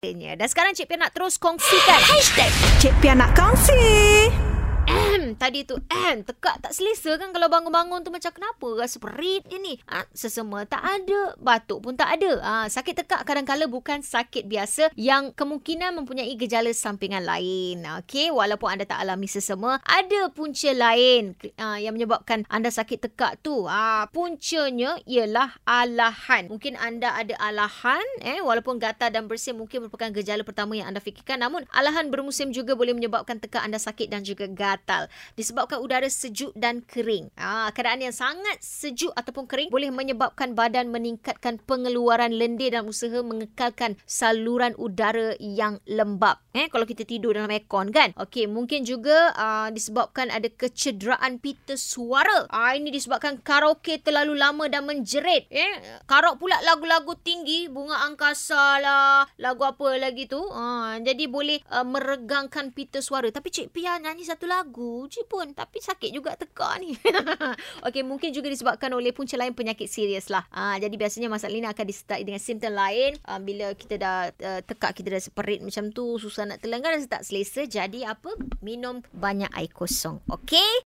Dan sekarang Cik Pia nak terus kongsikan Hashtag Cik Pia nak kongsi. Tadi tu ahem, tekak tak selesa kan kalau bangun-bangun tu macam kenapa rasa perit je ni. Ha, sesama tak ada, batuk pun tak ada. Ha, sakit tekak kadang-kala bukan sakit biasa yang kemungkinan mempunyai gejala sampingan lain. Okey, walaupun anda tak alami sesama, ada punca lain ha, yang menyebabkan anda sakit tekak tu. Ha, puncanya ialah alahan. Mungkin anda ada alahan eh walaupun gatal dan bersin mungkin merupakan gejala pertama yang anda fikirkan namun alahan bermusim juga boleh menyebabkan tekak anda sakit dan juga gatal disebabkan udara sejuk dan kering. Ah, keadaan yang sangat sejuk ataupun kering boleh menyebabkan badan meningkatkan pengeluaran lendir dan usaha mengekalkan saluran udara yang lembab. Eh, kalau kita tidur dalam aircon kan? Okey, mungkin juga uh, disebabkan ada kecederaan pita suara. Ah, ini disebabkan karaoke terlalu lama dan menjerit. Eh, karok pula lagu-lagu tinggi, bunga angkasa lah, lagu apa lagi tu. Ah, jadi boleh uh, meregangkan pita suara. Tapi Cik Pia nyanyi satu lagu lagu je pun tapi sakit juga tekak ni. Okey, mungkin juga disebabkan oleh punca lain penyakit serius lah. Ha, jadi biasanya masalah ini akan disertai dengan simptom lain ha, bila kita dah uh, tekak kita dah seperit macam tu, susah nak terlenggar dan tak selesa. Jadi apa? Minum banyak air kosong. Okey?